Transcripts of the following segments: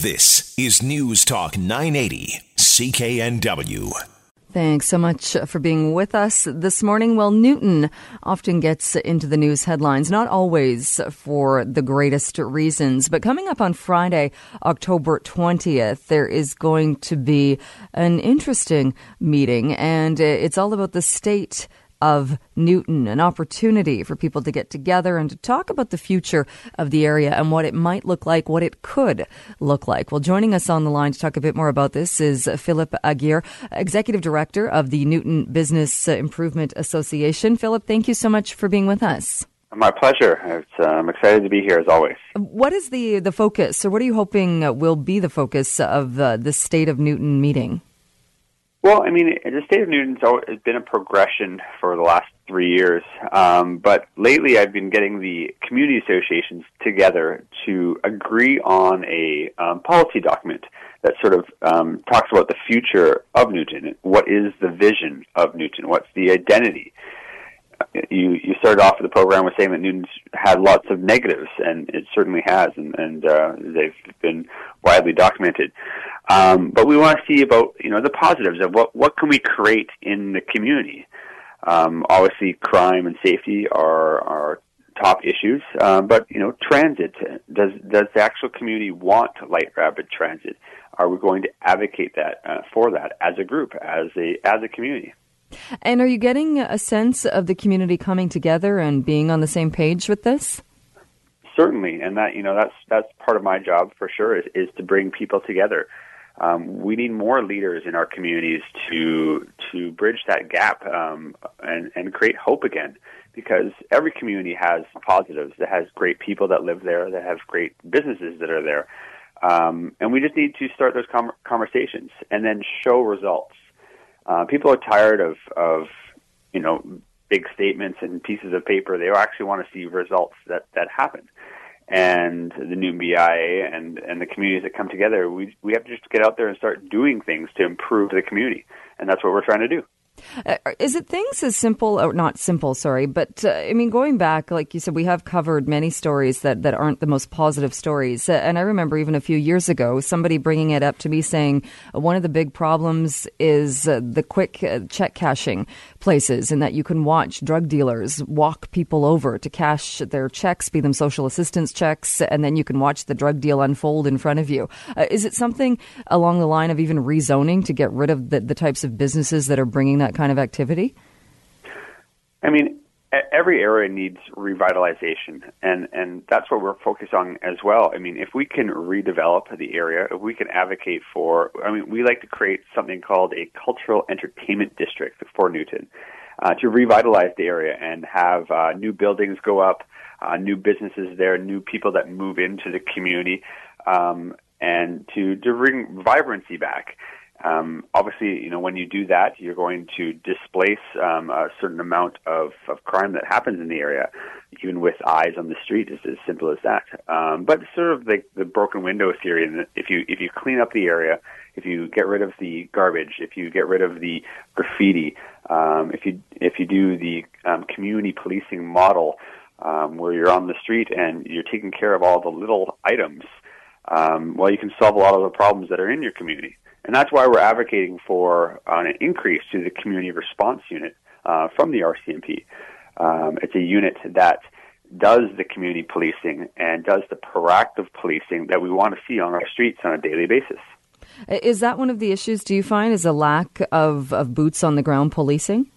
This is News Talk 980, CKNW. Thanks so much for being with us this morning. Well, Newton often gets into the news headlines, not always for the greatest reasons, but coming up on Friday, October 20th, there is going to be an interesting meeting, and it's all about the state of Newton, an opportunity for people to get together and to talk about the future of the area and what it might look like, what it could look like. Well, joining us on the line to talk a bit more about this is Phillip Aguirre, Executive Director of the Newton Business Improvement Association. Phillip, thank you so much for being with us. My pleasure. Uh, I'm excited to be here as always. What is the, the focus, or what are you hoping will be the focus of uh, the State of Newton meeting? Well, I mean, the state of Newton's has been a progression for the last three years, um, but lately I've been getting the community associations together to agree on a um, policy document that sort of um, talks about the future of Newton. What is the vision of Newton? What's the identity? You you started off the program with saying that Newton's had lots of negatives, and it certainly has, and, and uh, they've been widely documented. Um, but we want to see about you know the positives of what what can we create in the community. Um, obviously, crime and safety are are top issues, um, but you know transit does does the actual community want light rapid transit? Are we going to advocate that uh, for that as a group, as a as a community? And are you getting a sense of the community coming together and being on the same page with this? Certainly, and that you know that's that's part of my job for sure is, is to bring people together um, we need more leaders in our communities to to bridge that gap um, and and create hope again. Because every community has positives. That has great people that live there. That have great businesses that are there. Um, and we just need to start those com- conversations and then show results. Uh, people are tired of of you know big statements and pieces of paper. They actually want to see results that that happen and the new BIA and, and the communities that come together, we, we have to just get out there and start doing things to improve the community. And that's what we're trying to do. Uh, is it things as simple, or not simple, sorry, but uh, I mean, going back, like you said, we have covered many stories that, that aren't the most positive stories. Uh, and I remember even a few years ago, somebody bringing it up to me saying uh, one of the big problems is uh, the quick uh, check cashing places, and that you can watch drug dealers walk people over to cash their checks, be them social assistance checks, and then you can watch the drug deal unfold in front of you. is it something along the line of even rezoning to get rid of the, the types of businesses that are bringing that? Kind of activity? I mean, every area needs revitalization, and and that's what we're focused on as well. I mean, if we can redevelop the area, if we can advocate for, I mean, we like to create something called a cultural entertainment district for Newton uh, to revitalize the area and have uh, new buildings go up, uh, new businesses there, new people that move into the community, um, and to to bring vibrancy back. Um, obviously, you know, when you do that, you're going to displace um, a certain amount of, of crime that happens in the area, even with eyes on the street. It's as simple as that. Um, but sort of the, the broken window theory. And if you if you clean up the area, if you get rid of the garbage, if you get rid of the graffiti, um, if you if you do the um, community policing model, um, where you're on the street and you're taking care of all the little items, um, well, you can solve a lot of the problems that are in your community. And that's why we're advocating for uh, an increase to the community response unit uh, from the RCMP. Um, it's a unit that does the community policing and does the proactive policing that we want to see on our streets on a daily basis. Is that one of the issues, do you find, is a lack of, of boots on the ground policing?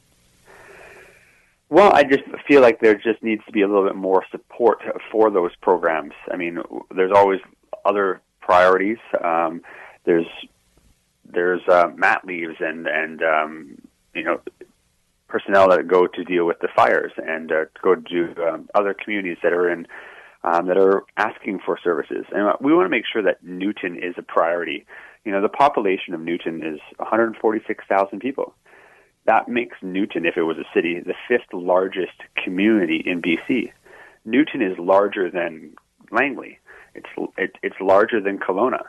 Well, I just feel like there just needs to be a little bit more support for those programs. I mean, there's always other priorities. Um, there's there's uh, mat leaves and and um, you know personnel that go to deal with the fires and uh, go to um, other communities that are in um, that are asking for services. And we want to make sure that Newton is a priority. You know, the population of Newton is 146,000 people. That makes Newton, if it was a city, the fifth largest community in BC. Newton is larger than Langley. It's it, it's larger than Kelowna.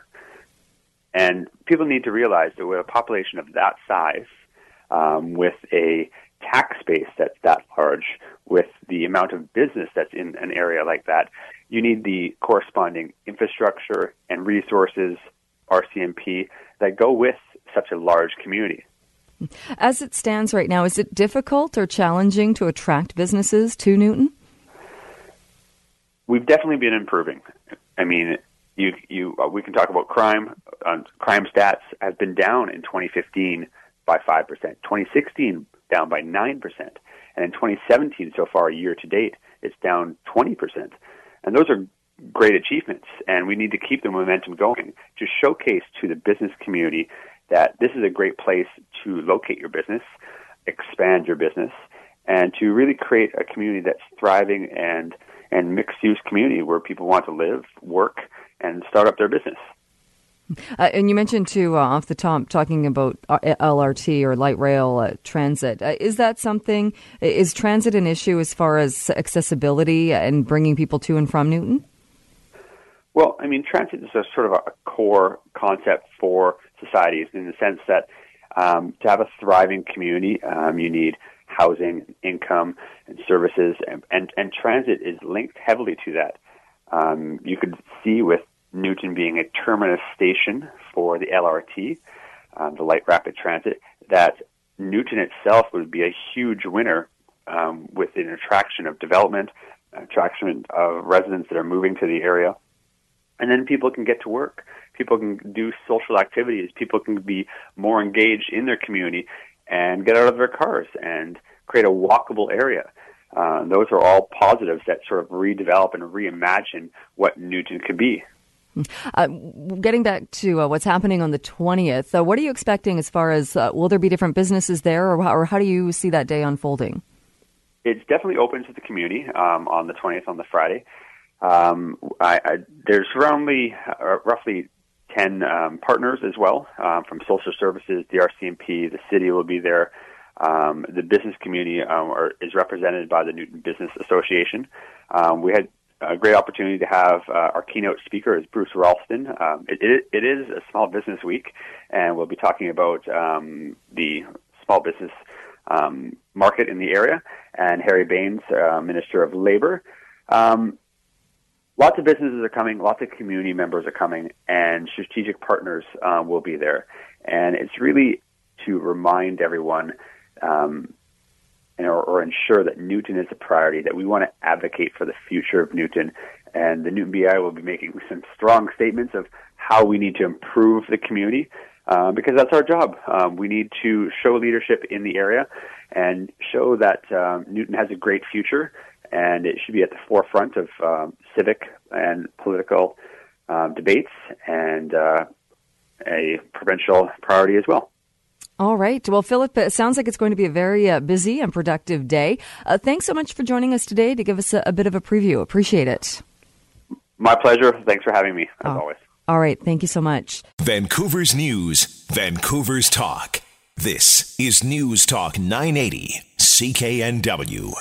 And people need to realize that with a population of that size, um, with a tax base that's that large, with the amount of business that's in an area like that, you need the corresponding infrastructure and resources, RCMP, that go with such a large community. As it stands right now, is it difficult or challenging to attract businesses to Newton? We've definitely been improving. I mean, you, you, uh, we can talk about crime. Uh, crime stats have been down in 2015 by 5%, 2016 down by 9%, and in 2017 so far, year to date, it's down 20%. And those are great achievements, and we need to keep the momentum going to showcase to the business community that this is a great place to locate your business, expand your business, and to really create a community that's thriving and and mixed use community where people want to live, work, and start up their business. Uh, and you mentioned too uh, off the top talking about uh, LRT or light rail uh, transit. Uh, is that something? Is transit an issue as far as accessibility and bringing people to and from Newton? Well, I mean, transit is a sort of a core concept for societies in the sense that um, to have a thriving community, um, you need housing, income, and services, and, and, and transit is linked heavily to that. Um, you could see with Newton being a terminus station for the LRT, um, the light rapid transit, that Newton itself would be a huge winner um, with an attraction of development, attraction of residents that are moving to the area, and then people can get to work. People can do social activities. People can be more engaged in their community and get out of their cars and create a walkable area. Uh, those are all positives that sort of redevelop and reimagine what Newton could be. Uh, getting back to uh, what's happening on the 20th, uh, what are you expecting as far as uh, will there be different businesses there, or, or, how do you see that day unfolding? It's definitely open to the community um, on the 20th, on the Friday. Um, I, I, there's roughly, uh, roughly 10 um, partners as well um, from social services, the RCMP, the city will be there. Um, the business community um, are, is represented by the Newton Business Association. Um, we had a great opportunity to have uh, our keynote speaker is Bruce Ralston. Um, it, it, it is a small business week, and we'll be talking about um, the small business um, market in the area. And Harry Bains, uh, Minister of Labor. Um, lots of businesses are coming, lots of community members are coming, and strategic partners uh, will be there. And it's really to remind everyone um, or, or ensure that Newton is a priority, that we want to advocate for the future of Newton. And the Newton BIA will be making some strong statements of how we need to improve the community uh, because that's our job. Um, we need to show leadership in the area and show that um, Newton has a great future and it should be at the forefront of um, civic and political um, debates and uh, a provincial priority as well. All right. Well, Phillip, it sounds like it's going to be a very uh, busy and productive day. Uh, thanks so much for joining us today to give us a, a, bit of a preview. Appreciate it. My pleasure. Thanks for having me, as oh. always. All right. Thank you so much. Vancouver's News, Vancouver's Talk. This is News Talk 980, CKNW.